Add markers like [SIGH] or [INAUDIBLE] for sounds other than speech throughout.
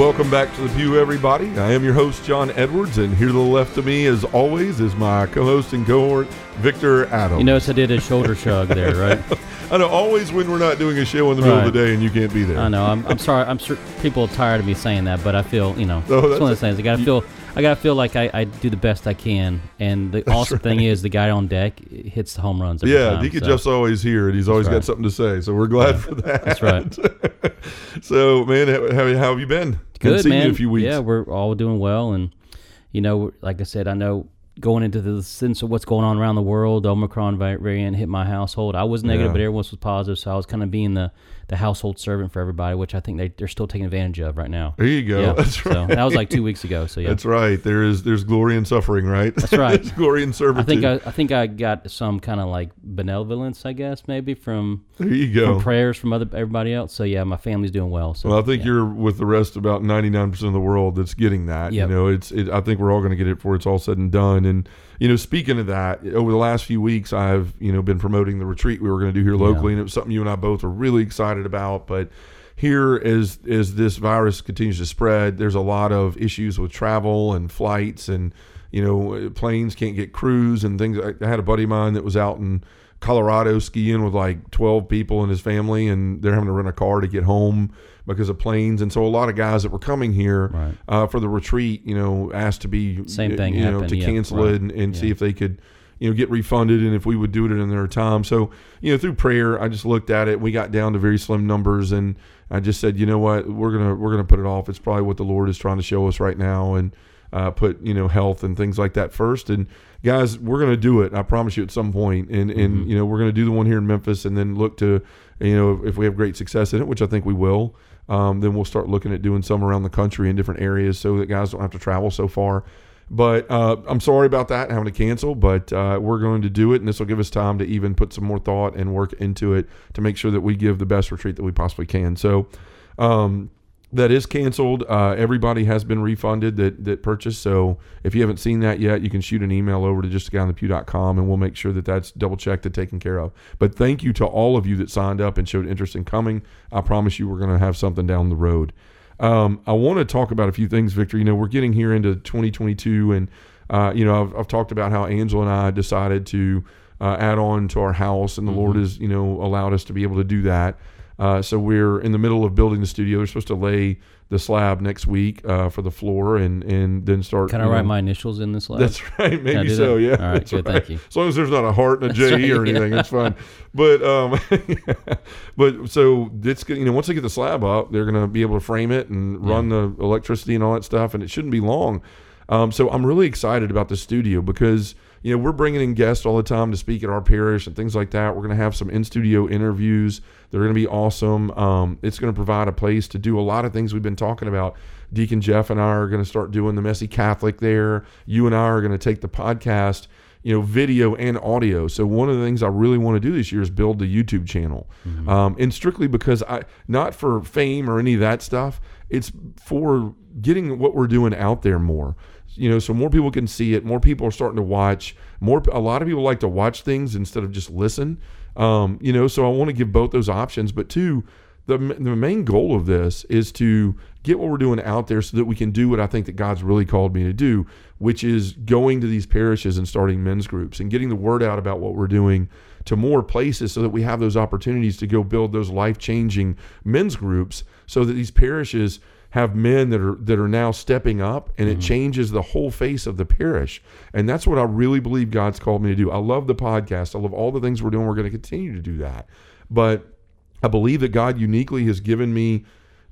Welcome back to the Pew, everybody. I am your host, John Edwards, and here to the left of me, as always, is my co-host and cohort, Victor Adams. You notice I did a shoulder [LAUGHS] shrug there, right? I know always when we're not doing a show in the middle of the day and you can't be there. I know. I'm, I'm sorry. I'm sure people are tired of me saying that, but I feel you know Oh, it's that's one of those things. I gotta feel. I gotta feel like I, I do the best I can, and the [LAUGHS] awesome thing is the guy on deck hits the home runs. Yeah, time, Deacon so. Jeff's always here, and he's always got something to say. So we're glad for that. That's right. [LAUGHS] so, man, how how have you been? Good man. a few weeks. Yeah, we're all doing well, and you know, like I said, I know going into the sense of what's going on around the world, the Omicron variant hit my household. I was negative, Yeah. but everyone else was positive, so I was kind of being the the household servant for everybody, which I think they they're still taking advantage of right now. There you go. Yeah, That's right. So that was like two weeks ago. So yeah, That's right. There is there's glory in suffering, right? That's right. [LAUGHS] there's glory in I think I, I think I got some kind of like benevolence, I guess, maybe from, there you go. from prayers from other everybody else. So yeah, my family's doing well. So Well, I think yeah. you're with the rest about 99% of the world that's getting that. Yep. You know, it's it, I think we're all going to get it before it's all said and done. And you know, speaking of that, over the last few weeks I've, you know, been promoting the retreat we were going to do here locally and it was something you and I both were really excited about, but here as as this virus continues to spread, there's a lot of issues with travel and flights and you know, planes can't get crews and things. I I had a buddy of mine that was out in Colorado skiing with like 12 people and his family, and they're having to rent a car to get home because of planes. And so a lot of guys that were coming here Right. uh, for the retreat, you know, asked to be Same thing you know, happened, to yeah, cancel right. it and, and see if they could, you know, get refunded and if we would do it in their time. So you know, through prayer, I just looked at it. We got down to very slim numbers, and I just said, you know what, we're gonna we're gonna put it off. It's probably what the Lord is trying to show us right now, and uh, put you know health and things like that first. And guys, we're gonna do it. I promise you at some point, and and Mm-hmm. you know we're gonna do the one here in Memphis, and then look to you know if we have great success in it, which I think we will. Um, then we'll start looking at doing some around the country in different areas so that guys don't have to travel so far. But uh, I'm sorry about that, having to cancel, but uh, we're going to do it, and this will give us time to even put some more thought and work into it to make sure that we give the best retreat that we possibly can. So um, that is canceled. Uh, everybody has been refunded that, that purchased. So if you haven't seen that yet, you can shoot an email over to justaguyonthepew.com and we'll make sure that that's double checked and taken care of. But thank you to all of you that signed up and showed interest in coming. I promise you we're going to have something down the road. Um, I want to talk about a few things, Victor. You know, we're getting here into 2022, and uh, you know, I've, I've talked about how Angela and I decided to uh, add on to our house, and the Lord has, you know, allowed us to be able to do that. Uh, so we're in the middle of building the studio. They're supposed to lay the slab next week uh, for the floor, and and then start. Can I write know- my initials in this slab? that's [LAUGHS] right. Maybe so. that? Yeah. All right, good, right. thank you. As long as there's not a heart and a J right, or anything, it's fine. But um, [LAUGHS] but so it's you know once they get the slab up, they're gonna be able to frame it and run the electricity and all that stuff, and it shouldn't be long. Um, so I'm really excited about the studio because you know we're bringing in guests all the time to speak at our parish and things like that. We're gonna have some in studio interviews. They're gonna be awesome. Um, it's gonna provide a place to do a lot of things we've been talking about. Deacon Jeff and I are going to start doing the messy Catholic there. You and I are going to take the podcast, you know, video and audio. So one of the things I really want to do this year is build the YouTube channel, um, and strictly because I not for fame or any of that stuff. It's for getting what we're doing out there more. You know, so more people can see it. More people are starting to watch. More, a lot of people like to watch things instead of just listen. Um, you know, so I want to give both those options. But two, the, the main goal of this is to get what we're doing out there so that we can do what I think that God's really called me to do, which is going to these parishes and starting men's groups and getting the word out about what we're doing to more places so that we have those opportunities to go build those life-changing men's groups so that these parishes have men that are that are now stepping up and it mm-hmm. changes the whole face of the parish. And that's what I really believe God's called me to do. I love the podcast. I love all the things we're doing. We're going to continue to do that. But I believe that God uniquely has given me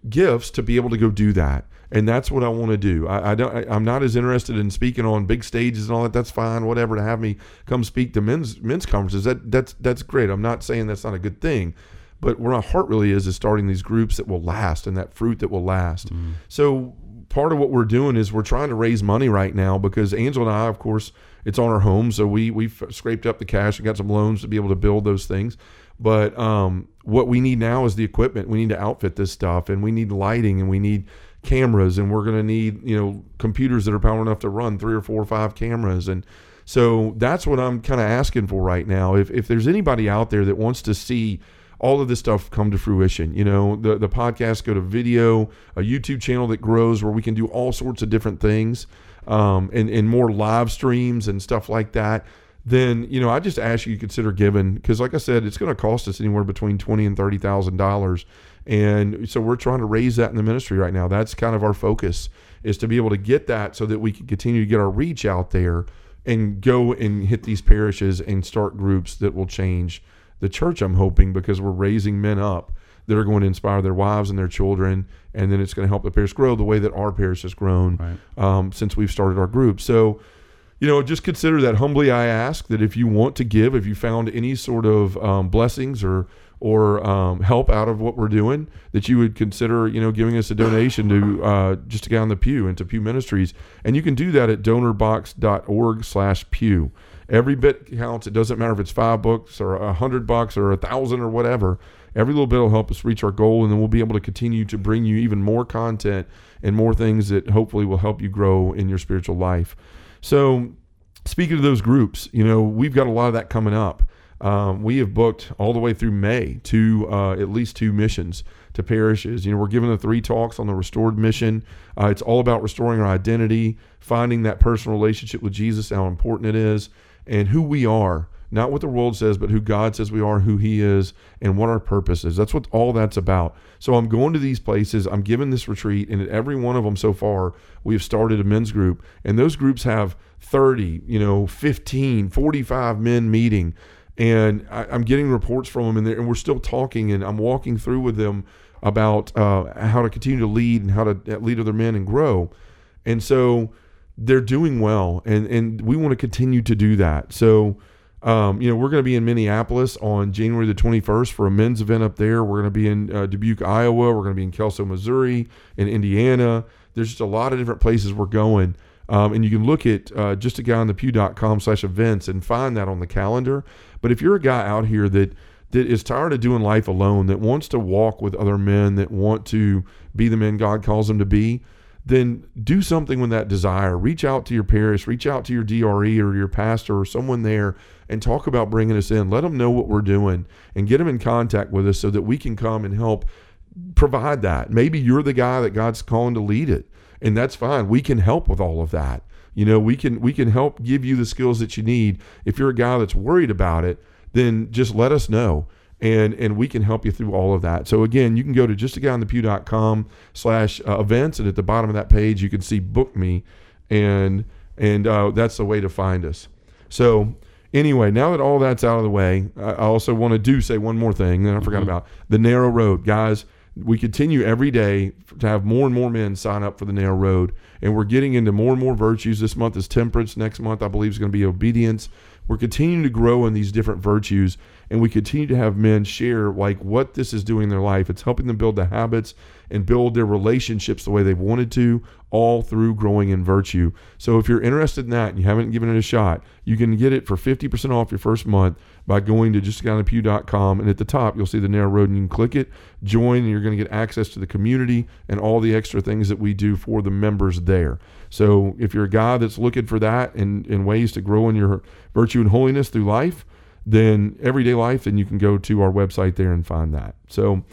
gifts to be able to go do that. And that's what I want to do. I, I don't. I, I'm not as interested in speaking on big stages and all that. That's fine, whatever. To have me come speak to men's men's conferences, that that's that's great. I'm not saying that's not a good thing, but where my heart really is is starting these groups that will last and that fruit that will last. So part of what we're doing is we're trying to raise money right now because Angela and I, of course, it's on our home, so we we've scraped up the cash and got some loans to be able to build those things. But um, what we need now is the equipment. We need to outfit this stuff, and we need lighting, and we need cameras, and we're going to need you know computers that are powerful enough to run three or four or five cameras, and so that's what I'm kind of asking for right now. If if there's anybody out there that wants to see all of this stuff come to fruition. You know, the the podcast go to video, a YouTube channel that grows where we can do all sorts of different things, um, and and more live streams and stuff like that then you know I just ask you to consider giving because, like I said, it's going to cost us anywhere between twenty and thirty thousand dollars, and so we're trying to raise that in the ministry right now. That's kind of our focus is to be able to get that so that we can continue to get our reach out there and go and hit these parishes and start groups that will change the church. I'm hoping because we're raising men up that are going to inspire their wives and their children, and then it's going to help the parish grow the way that our parish has grown Right. um, since we've started our group. So you know, just consider that humbly. I ask that if you want to give, if you found any sort of um, blessings or or um, help out of what we're doing, that you would consider, you know, giving us a donation to uh, just to get on the pew and to Pew Ministries, and you can do that at donorbox.org/pew. Every bit counts. It doesn't matter if it's five bucks or a hundred bucks or a thousand or whatever. Every little bit will help us reach our goal, and then we'll be able to continue to bring you even more content and more things that hopefully will help you grow in your spiritual life. So, speaking of those groups, you know, we've got a lot of that coming up. Um, we have booked all the way through May to uh, at least two missions to parishes. You know, we're giving the three talks on the restored mission. Uh, it's all about restoring our identity, finding that personal relationship with Jesus, how important it is, and who we are. Not what the world says, but who God says we are, who He is, and what our purpose is. That's what all that's about. So I'm going to these places. I'm giving this retreat, and at every one of them so far, we have started a men's group, and those groups have 30, you know, 15, 45 men meeting, and I, I'm getting reports from them, and, and we're still talking, and I'm walking through with them about uh, how to continue to lead and how to uh, lead other men and grow, and so they're doing well, and and we want to continue to do that. So. Um, you know, we're going to be in Minneapolis on January the 21st for a men's event up there. We're going to be in uh, Dubuque, Iowa. We're going to be in Kelso, Missouri, in Indiana. There's just a lot of different places we're going. Um, and you can look at uh, just a guy on the pew.com slash events and find that on the calendar. But if you're a guy out here that that is tired of doing life alone, that wants to walk with other men, that want to be the men God calls them to be, then do something with that desire. Reach out to your parish, reach out to your DRE or your pastor or someone there and talk about bringing us in. Let them know what we're doing and get them in contact with us so that we can come and help provide that. Maybe you're the guy that God's calling to lead it, and that's fine. We can help with all of that. You know, we can we can help give you the skills that you need. If you're a guy that's worried about it, then just let us know and and we can help you through all of that. So again, you can go to justaguyonthepew.com slash uh, events, and at the bottom of that page, you can see book me, and and uh, that's the way to find us. So anyway, now that all that's out of the way, I I also want to do say one more thing that I forgot about the narrow road, guys. We continue every day to have more and more men sign up for the narrow road, and we're getting into more and more virtues. This month is temperance. Next month, I believe, is going to be obedience. We're continuing to grow in these different virtues, and we continue to have men share like what this is doing in their life. It's helping them build the habits and build their relationships the way they've wanted to, all through growing in virtue. So if you're interested in that and you haven't given it a shot, you can get it for 50% off your first month by going to justaguyonthepew.com and at the top you'll see the narrow road and you can click it, join, and you're going to get access to the community and all the extra things that we do for the members there. So if you're a guy that's looking for that and, and ways to grow in your virtue and holiness through life, then everyday life, then you can go to our website there and find that. So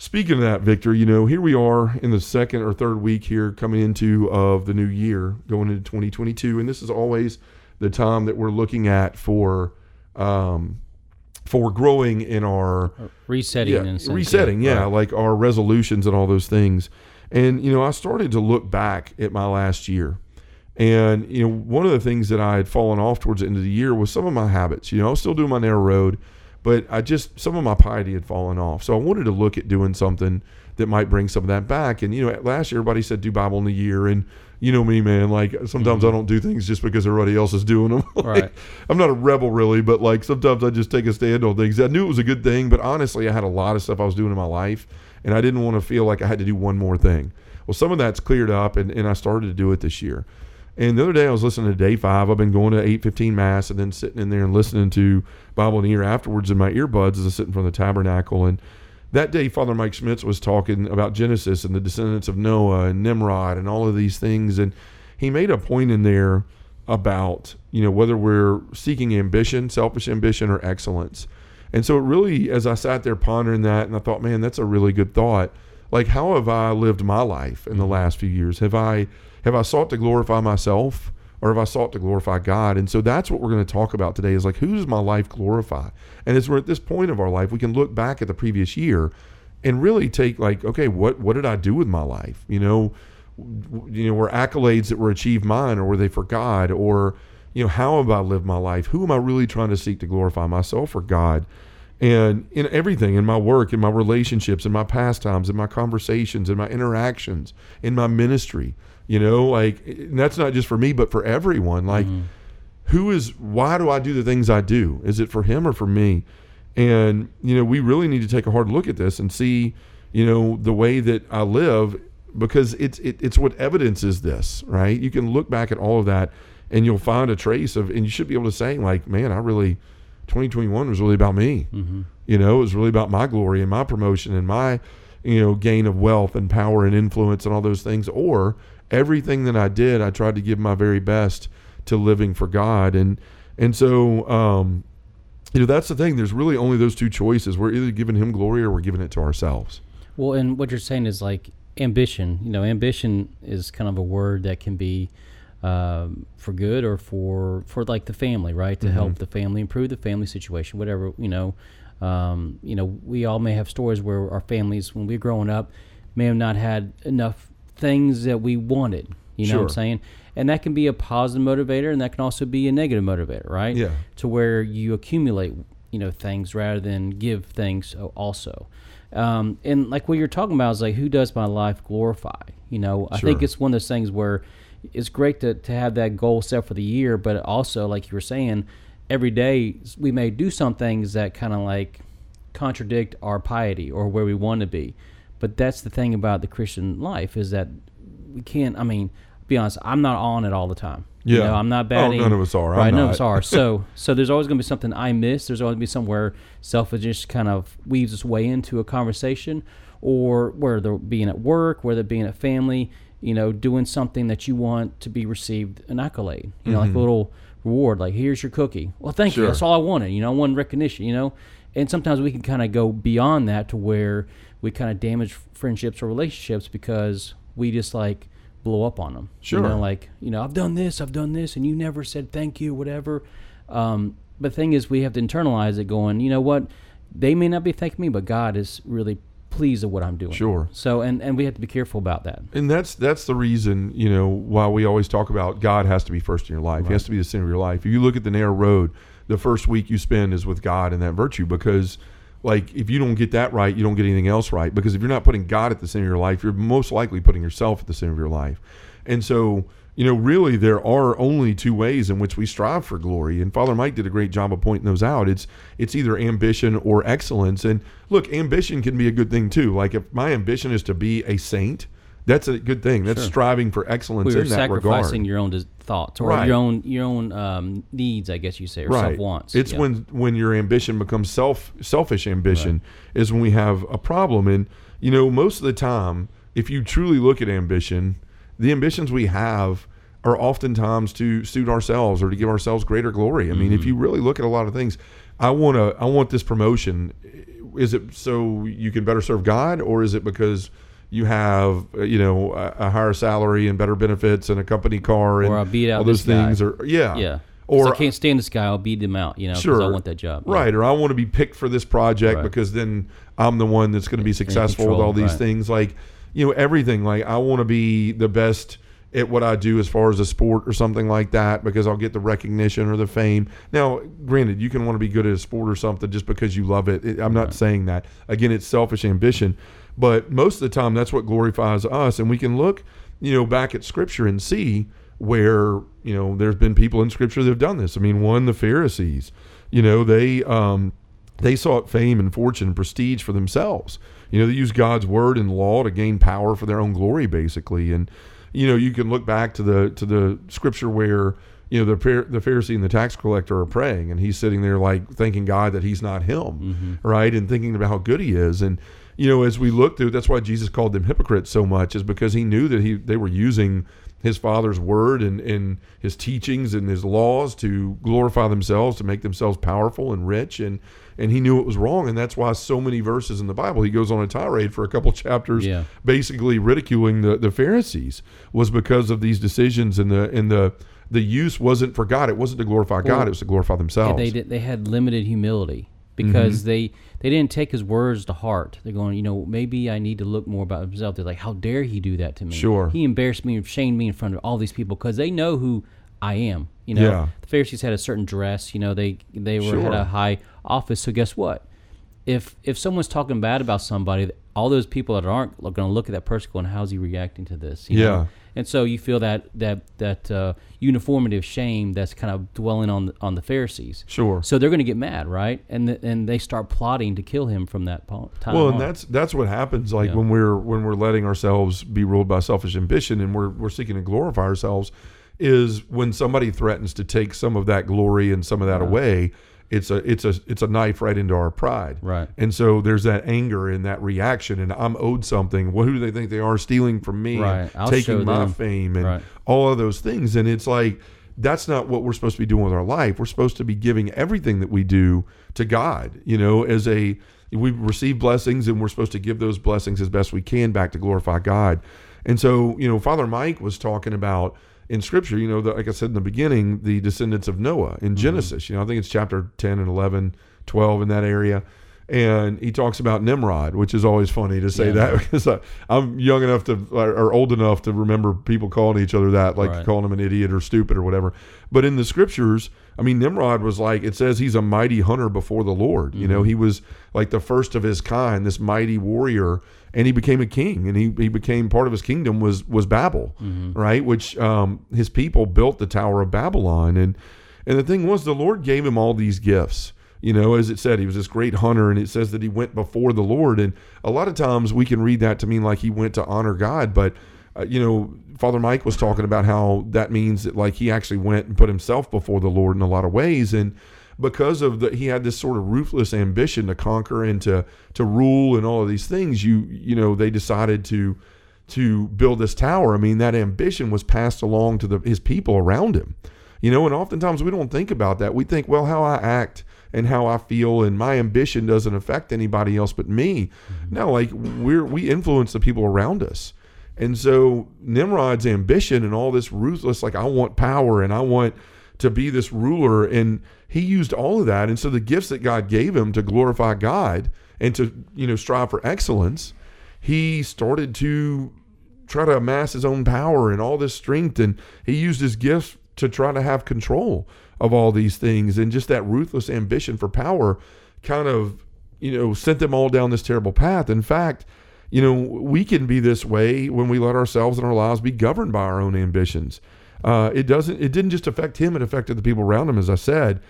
Speaking of that, Victor, you know, here we are in the second or third week here coming into of the new year, going into 2022, and this is always the time that we're looking at for um, for growing in our resetting yeah, sense, resetting, yeah, Right. like our resolutions and all those things. And you know, I started to look back at my last year, and you know, one of the things that I had fallen off towards the end of the year was some of my habits. You know, I was still doing my narrow road, but I just some of my piety had fallen off. So I wanted to look at doing something that might bring some of that back. And you know, last year everybody said do Bible in a year, and you know me, man. Like sometimes I mm-hmm. don't do things just because everybody else is doing them. [LAUGHS] Like, Right. I'm not a rebel really, but like sometimes I just take a stand on things. I knew it was a good thing, but honestly, I had a lot of stuff I was doing in my life, and I didn't want to feel like I had to do one more thing. Well, some of that's cleared up, and, and I started to do it this year. And the other day I was listening to day five. I've been going to eight fifteen mass and then sitting in there and listening to Bible in a Year afterwards in my earbuds as I sit in front of the tabernacle. And that day, Father Mike Schmitz was talking about Genesis and the descendants of Noah and Nimrod and all of these things. And he made a point in there about you know whether we're seeking ambition, selfish ambition, or excellence. And so it really, as I sat there pondering that, and I thought, man, that's a really good thought. Like, how have I lived my life in the mm-hmm. last few years? Have I have I sought to glorify myself or have I sought to glorify God? And so that's what we're going to talk about today is like, who does my life glorify? And as we're at this point of our life, we can look back at the previous year and really take like, okay, what, what did I do with my life? You know, you know, were accolades that were achieved mine or were they for God? Or, you know, how have I lived my life? Who am I really trying to seek to glorify myself or God? And in everything, in my work, in my relationships, in my pastimes, in my conversations, in my interactions, in my ministry, you know, like that's not just for me, but for everyone. Like, mm-hmm. who is, why do I do the things I do? Is it for him or for me? And, you know, we really need to take a hard look at this and see, you know, the way that I live because it's, it, it's what evidences this, right? You can look back at all of that and you'll find a trace of, and you should be able to say, like, man, I really, 2021 was really about me. Mm-hmm. You know, it was really about my glory and my promotion and my, you know, gain of wealth and power and influence and all those things. Or everything that I did, I tried to give my very best to living for God. And and so um, you know, that's the thing. There's really only those two choices. We're either giving him glory or we're giving it to ourselves. Well, and what you're saying is like ambition. You know, ambition is kind of a word that can be um, for good or for for like the family, right? To mm-hmm. help the family improve the family situation, whatever you know. Um, you know, we all may have stories where our families, when we are growing up, may have not had enough things that we wanted. You know sure. what I'm saying? And that can be a positive motivator, and that can also be a negative motivator, right? Yeah. To where you accumulate, you know, things rather than give things also. Um, and like what you're talking about is like, who does my life glorify? You know, I think it's one of those things where it's great to, to have that goal set for the year, but also, like you were saying, every day we may do some things that kind of like contradict our piety or where we want to be. But that's the thing about the Christian life is that we can't. I mean, be honest, I'm not on it all the time. Yeah, you know, I'm not oh, batting. Oh, none of us are. Right, none of us are. So, [LAUGHS] so there's always going to be something I miss. There's always going to be somewhere selfishness kind of weaves its way into a conversation, or whether being at work, whether being at family, you know, doing something that you want to be received an accolade. You know, mm-hmm. like a little reward, like here's your cookie. Well, thank sure. you. That's all I wanted. You know, one recognition. You know, and sometimes we can kind of go beyond that to where we kind of damage friendships or relationships because we just like blow up on them. Sure. You know, like, you know, I've done this, I've done this, and you never said thank you, whatever. Um, but the thing is, we have to internalize it going, you know what? They may not be thanking me, but God is really pleased with what I'm doing. Sure. So, and, and we have to be careful about that. And that's that's the reason, you know, why we always talk about God has to be first in your life. Right. He has to be the center of your life. If you look at the narrow road, the first week you spend is with God and that virtue because – like if you don't get that right, you don't get anything else right. Because if you're not putting God at the center of your life, you're most likely putting yourself at the center of your life. And so, you know, really there are only two ways in which we strive for glory. And Father Mike did a great job of pointing those out. It's it's either ambition or excellence. And look, ambition can be a good thing too. Like if my ambition is to be a saint, that's a good thing. That's sure. striving for excellence we in that regard. sacrificing your own thoughts or right. your own your own um, needs, I guess you say, or right. self wants. It's yeah. when when your ambition becomes self selfish ambition right. is when we have a problem. And you know, most of the time, if you truly look at ambition, the ambitions we have are oftentimes to suit ourselves or to give ourselves greater glory. I mean, mm-hmm. if you really look at a lot of things, I want to I want this promotion. Is it so you can better serve God, or is it because you have you know a, a, higher salary and better benefits and a company car and or I'll beat out all those things or yeah yeah or I can't stand this guy I'll beat him out you know sure I want that job right yeah. or I want to be picked for this project right. because then I'm the one that's going to be successful control, with all these right. things like you know everything like I want to be the best at what I do as far as a sport or something like that because I'll get the recognition or the fame. Now, granted, you can want to be good at a sport or something just because you love it. I'm not right. saying that. Again, it's selfish ambition. But most of the time, that's what glorifies us. And we can look, you know, back at Scripture and see where, you know, there's been people in Scripture that have done this. I mean, one, the Pharisees, you know, they, um, they sought fame and fortune and prestige for themselves. You know, they used God's word and law to gain power for their own glory, basically. And you know, you can look back to the to the scripture where you know the the Pharisee and the tax collector are praying, and he's sitting there like thanking God that he's not him, mm-hmm. right, and thinking about how good he is. And you know, as we look through, that's why Jesus called them hypocrites so much, is because he knew that he they were using his father's word and, and his teachings and his laws to glorify themselves, to make themselves powerful and rich. And, and he knew it was wrong. And that's why so many verses in the Bible, he goes on a tirade for a couple chapters, yeah. basically ridiculing the, the Pharisees was because of these decisions and the, and the, the use wasn't for God. It wasn't to glorify well, God. It was to glorify themselves. they did, they had limited humility because mm-hmm. they they didn't take his words to heart. They're going, you know, maybe I need to look more about himself. They're like, how dare he do that to me? Sure. He embarrassed me and shamed me in front of all these people because they know who I am. You know, yeah. the Pharisees had a certain dress. You know, they they were sure. had a high office. So guess what? If if someone's talking bad about somebody, all those people that aren't going to look at that person going, how's he reacting to this? You yeah. Know? and so you feel that that that uh, uniformity of shame that's kind of dwelling on the, on the Pharisees. Sure. So they're going to get mad, right? And the, and they start plotting to kill him from that time. Well, on. and that's that's what happens. Like yeah. when we're when we're letting ourselves be ruled by selfish ambition, and we're we're seeking to glorify ourselves, is when somebody threatens to take some of that glory and some of that right. away it's a it's a it's a knife right into our pride. Right. And so there's that anger and that reaction, and I'm owed something. Well, who do they think they are? Stealing from me, right. taking my them. fame, and right. all of those things. And it's like that's not what we're supposed to be doing with our life. We're supposed to be giving everything that we do to God. You know, as a we receive blessings, and we're supposed to give those blessings as best we can back to glorify God. And so, you know, Father Mike was talking about in Scripture, you know, the, like I said in the beginning, the descendants of Noah in mm-hmm. Genesis. Mm-hmm. You know, I think it's chapter 10 and 11, 12 in that area. And he talks about Nimrod, which is always funny to say yeah, that [LAUGHS] because I, am young enough to, or old enough to remember people calling each other that, like right. calling him an idiot or stupid or whatever. But in the scriptures, I mean, Nimrod was like, it says he's a mighty hunter before the Lord. Mm-hmm. You know, mm-hmm. he was like the first of his kind, this mighty warrior and he became a king and he, he became part of his kingdom was was babel mm-hmm. right? Which um, his people built the tower of babylon. And and the thing was the lord gave him all these gifts. You know as it said he was this great hunter and it says that he went before the lord. And a lot of times we can read that to mean like he went to honor god. But uh, you know father mike was talking about how that means that like he actually went and put himself before the lord in a lot of ways. And because of the he had this sort of ruthless ambition to conquer and to to rule and all of these things you you know they decided to to build this tower i mean that ambition was passed along to the his people around him you know and oftentimes we don't think about that we think well how i act and how I feel and my ambition doesn't affect anybody else but me. Mm-hmm. No, like we're we influence the people around us. And so Nimrod's ambition and all this ruthless like I want power and I want to be this ruler and he used all of that. And so the gifts that god gave him to glorify god and to you know strive for excellence he started to try to amass his own power and all this strength. And he used his gifts to try to have control of all these things. And just that ruthless ambition for power kind of you know sent them all down this terrible path. In fact you know we can be this way when we let ourselves and our lives be governed by our own ambitions uh, it doesn't. It didn't just affect him; it affected the people around him, as I said.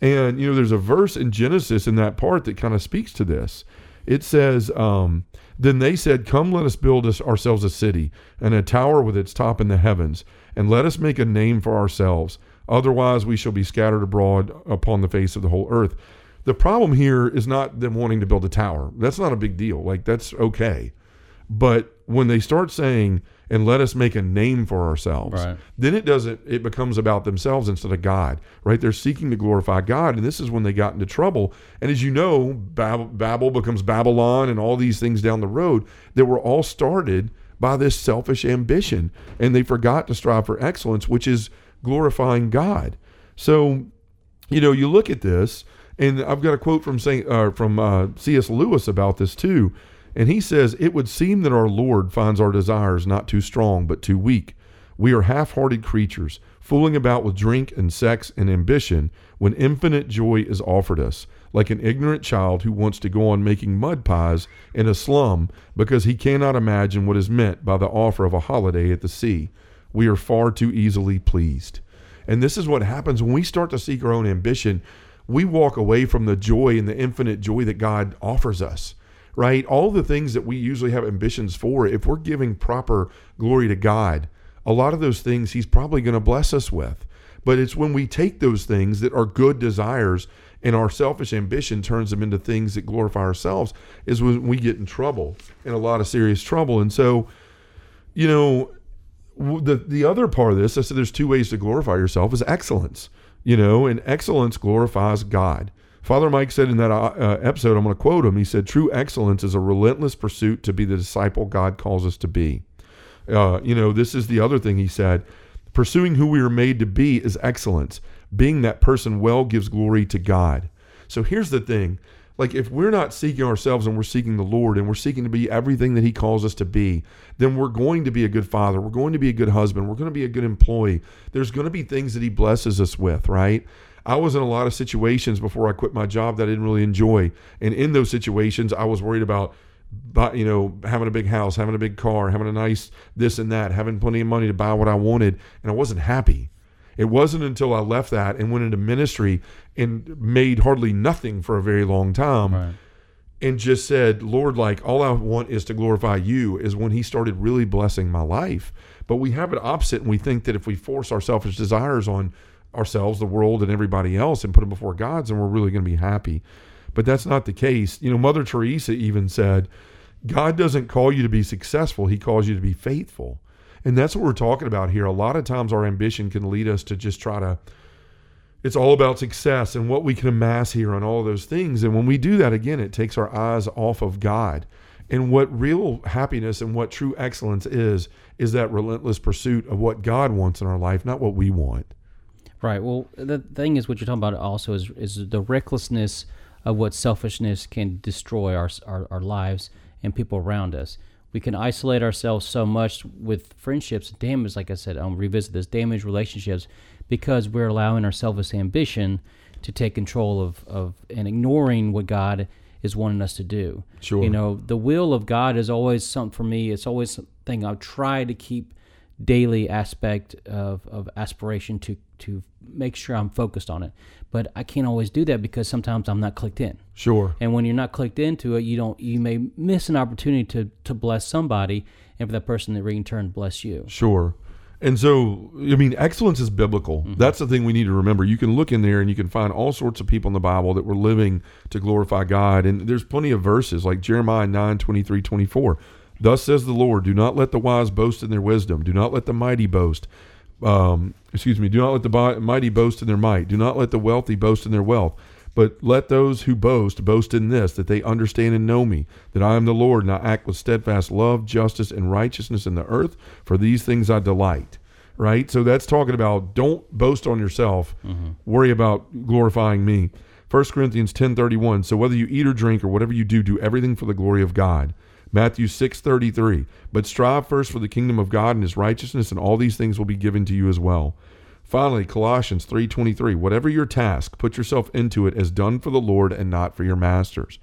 And you know, there's a verse in Genesis in that part that kind of speaks to this. It says, um, "Then they said, Come, let us build us ourselves a city and a tower with its top in the heavens, and let us make a name for ourselves. Otherwise, we shall be scattered abroad upon the face of the whole earth." The problem here is not them wanting to build a tower. That's not a big deal. Like that's okay. But when they start saying, and let us make a name for ourselves. Right. Then it doesn't it becomes about themselves instead of God, right? They're seeking to glorify God, and this is when they got into trouble. And as you know, Babel, Babel becomes Babylon and all these things down the road that were all started by this selfish ambition, and they forgot to strive for excellence, which is glorifying God. So, you know, you look at this, and I've got a quote from Saint uh, from uh, C.S. Lewis about this too. And he says, It would seem that our Lord finds our desires not too strong, but too weak. We are half hearted creatures, fooling about with drink and sex and ambition when infinite joy is offered us, like an ignorant child who wants to go on making mud pies in a slum because he cannot imagine what is meant by the offer of a holiday at the sea. We are far too easily pleased. And this is what happens when we start to seek our own ambition we walk away from the joy and the infinite joy that God offers us, right? All the things that we usually have ambitions for, if we're giving proper glory to God, a lot of those things He's probably going to bless us with. But it's when we take those things that are good desires and our selfish ambition turns them into things that glorify ourselves, is when we get in trouble, in a lot of serious trouble. And so, you know, the the other part of this, I said there's two ways to glorify yourself is excellence, you know, and excellence glorifies God. Father Mike said in that uh, uh episode, I'm going to quote him. He said, "True excellence is a relentless pursuit to be the disciple God calls us to be." Uh, you know, this is the other thing he said. Pursuing who we are made to be is excellence. Being that person well gives glory to God. So here's the thing like if we're not seeking ourselves and we're seeking the Lord and we're seeking to be everything that He calls us to be, then we're going to be a good father. We're going to be a good husband. We're going to be a good employee. There's going to be things that He blesses us with, right? I was in a lot of situations before I quit my job that I didn't really enjoy. And in those situations, I was worried about, you know, having a big house, having a big car, having a nice this and that, having plenty of money to buy what I wanted. And I wasn't happy. It wasn't until I left that and went into ministry and made hardly nothing for a very long time right. and just said, Lord, like all I want is to glorify you, is when He started really blessing my life. But we have it opposite and we think that if we force our selfish desires on ourselves, the world, and everybody else and put them before God's, and we're really going to be happy. But that's not the case. You know, Mother Teresa even said, God doesn't call you to be successful, He calls you to be faithful. And that's what we're talking about here. A lot of times our ambition can lead us to just try to it's all about success and what we can amass here and all those things. And when we do that again, it takes our eyes off of God. And what real happiness and what true excellence is is that relentless pursuit of what God wants in our life, not what we want. Right. Well, the thing is, what you're talking about also is is the recklessness of what selfishness can destroy our, our, our lives and people around us we can isolate ourselves so much with friendships, damage, like I said, I'll revisit this, damage relationships because we're allowing our selfish ambition to take control of, of and ignoring what God is wanting us to do. Sure. You know, the will of God is always something for me, it's always something I've tried to keep daily aspect of, of aspiration to to make sure I'm focused on it. But I can't always do that because sometimes I'm not clicked in. Sure. And when you're not clicked into it, you don't you may miss an opportunity to to bless somebody and for that person to in turn bless you. Sure. And so, I mean, excellence is biblical. Mm-hmm. That's the thing we need to remember. You can look in there and you can find all sorts of people in the Bible that were living to glorify God. And there's plenty of verses like Jeremiah 9, 23, 24. Thus says the Lord, do not let the wise boast in their wisdom. Do not let the mighty boast um, excuse me, do not let the mighty boast in their might. Do not let the wealthy boast in their wealth. But let those who boast boast in this, that they understand and know me, that I am the Lord, and I act with steadfast love, justice, and righteousness in the earth. For these things I delight. Right? So that's talking about don't boast on yourself. Mm-hmm. Worry about glorifying me. 1 Corinthians 10:31 So whether you eat or drink or whatever you do do everything for the glory of God. Matthew 6:33 But strive first for the kingdom of God and his righteousness and all these things will be given to you as well. Finally, Colossians 3:23 Whatever your task, put yourself into it as done for the Lord and not for your masters.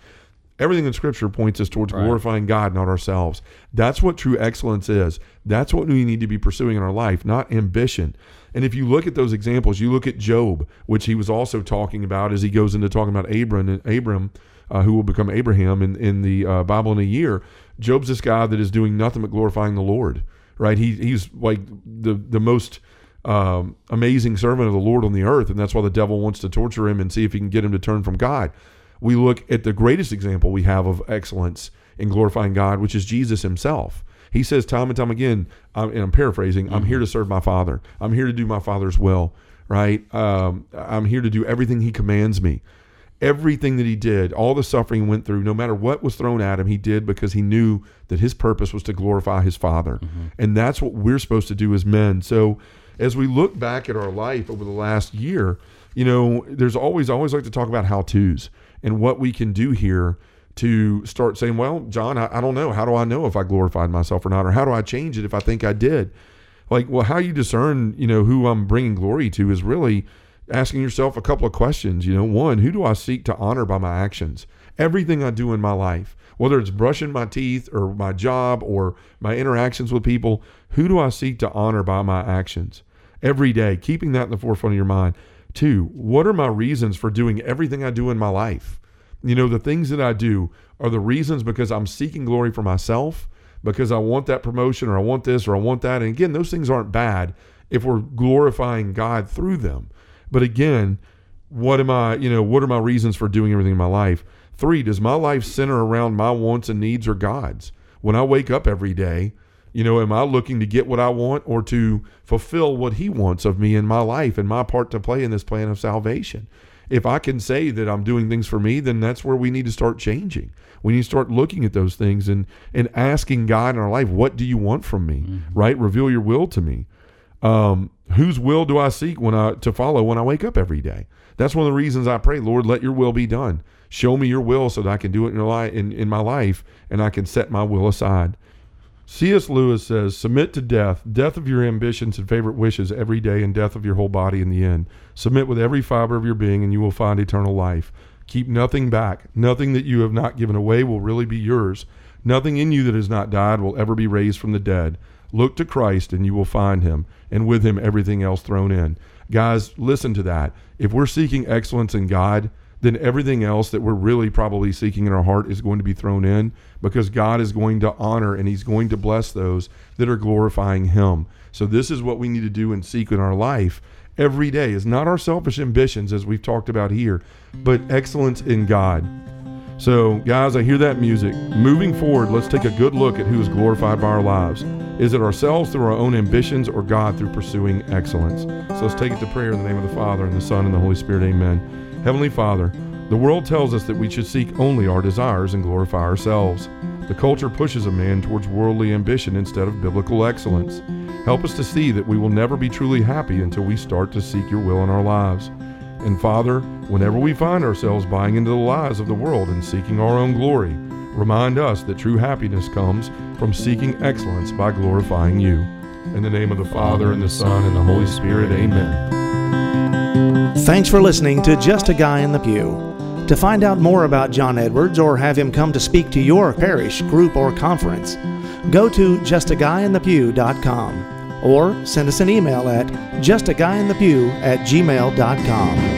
Everything in scripture points us towards right. glorifying God, not ourselves. That's what true excellence is. That's what we need to be pursuing in our life, not ambition. And if you look at those examples, you look at Job, which he was also talking about as he goes into talking about Abram and Abram uh, who will become Abraham in, in the uh, Bible in a year. Job's this guy that is doing nothing but glorifying the Lord, right? He, he's like the, the most um, amazing servant of the Lord on the earth, and that's why the devil wants to torture him and see if he can get him to turn from God. We look at the greatest example we have of excellence in glorifying God, which is Jesus himself. He says time and time again, and I'm paraphrasing, mm-hmm. I'm here to serve my Father. I'm here to do my Father's will, right? Um, I'm here to do everything He commands me everything that he did, all the suffering he went through, no matter what was thrown at him, he did because he knew that his purpose was to glorify his Father. Mm-hmm. And that's what we're supposed to do as men. So as we look back at our life over the last year, you know, there's always, always like to talk about how to's and what we can do here to start saying, well, John, I, I don't know. How do I know if I glorified myself or not? Or how do I change it if I think I did? Like, well, how you discern, you know, who I'm bringing glory to is really asking yourself a couple of questions. You know, one, who do I seek to honor by my actions? Everything I do in my life, whether it's brushing my teeth or my job or my interactions with people, who do I seek to honor by my actions? Every day, keeping that in the forefront of your mind. Two, what are my reasons for doing everything I do in my life? You know, the things that I do are the reasons because I'm seeking glory for myself, because I want that promotion or I want this or I want that. And again, those things aren't bad if we're glorifying God through them. But again, what am I, you know, what are my reasons for doing everything in my life? Three, does my life center around my wants and needs or God's? When I wake up every day, you know, am I looking to get what I want or to fulfill what He wants of me in my life and my part to play in this plan of salvation? If I can say that I'm doing things for me, then that's where we need to start changing. We need to start looking at those things and and asking God in our life, what do you want from me? Mm-hmm. Right? Reveal your will to me. Um, whose will do I seek when I to follow when I wake up every day? That's one of the reasons I pray, Lord, let your will be done. Show me your will so that I can do it in, life, in, in my life and I can set my will aside. C.S. Lewis says, Submit to death, death of your ambitions and favorite wishes every day, and death of your whole body in the end. Submit with every fiber of your being, and you will find eternal life. Keep nothing back. Nothing that you have not given away will really be yours. Nothing in you that has not died will ever be raised from the dead. Look to Christ, and you will find him, and with him everything else thrown in. Guys, listen to that. If we're seeking excellence in God, then everything else that we're really probably seeking in our heart is going to be thrown in because God is going to honor and He's going to bless those that are glorifying Him. So, this is what we need to do and seek in our life every day is not our selfish ambitions, as we've talked about here, but excellence in God. So, guys, I hear that music. Moving forward, let's take a good look at who is glorified by our lives. Is it ourselves through our own ambitions or God through pursuing excellence? So let's take it to prayer in the name of the Father, and the Son, and the Holy Spirit. Amen. Heavenly Father, the world tells us that we should seek only our desires and glorify ourselves. The culture pushes a man towards worldly ambition instead of biblical excellence. Help us to see that we will never be truly happy until we start to seek your will in our lives. And Father, whenever we find ourselves buying into the lies of the world and seeking our own glory, remind us that true happiness comes from seeking excellence by glorifying you. In the name of the Father, and the Son, and the Holy Spirit, amen. Thanks for listening to Just a Guy in the Pew. To find out more about John Edwards or have him come to speak to your parish, group, or conference, go to justaguyinthepew.com or send us an email at justaguyinthepew at gmail.com.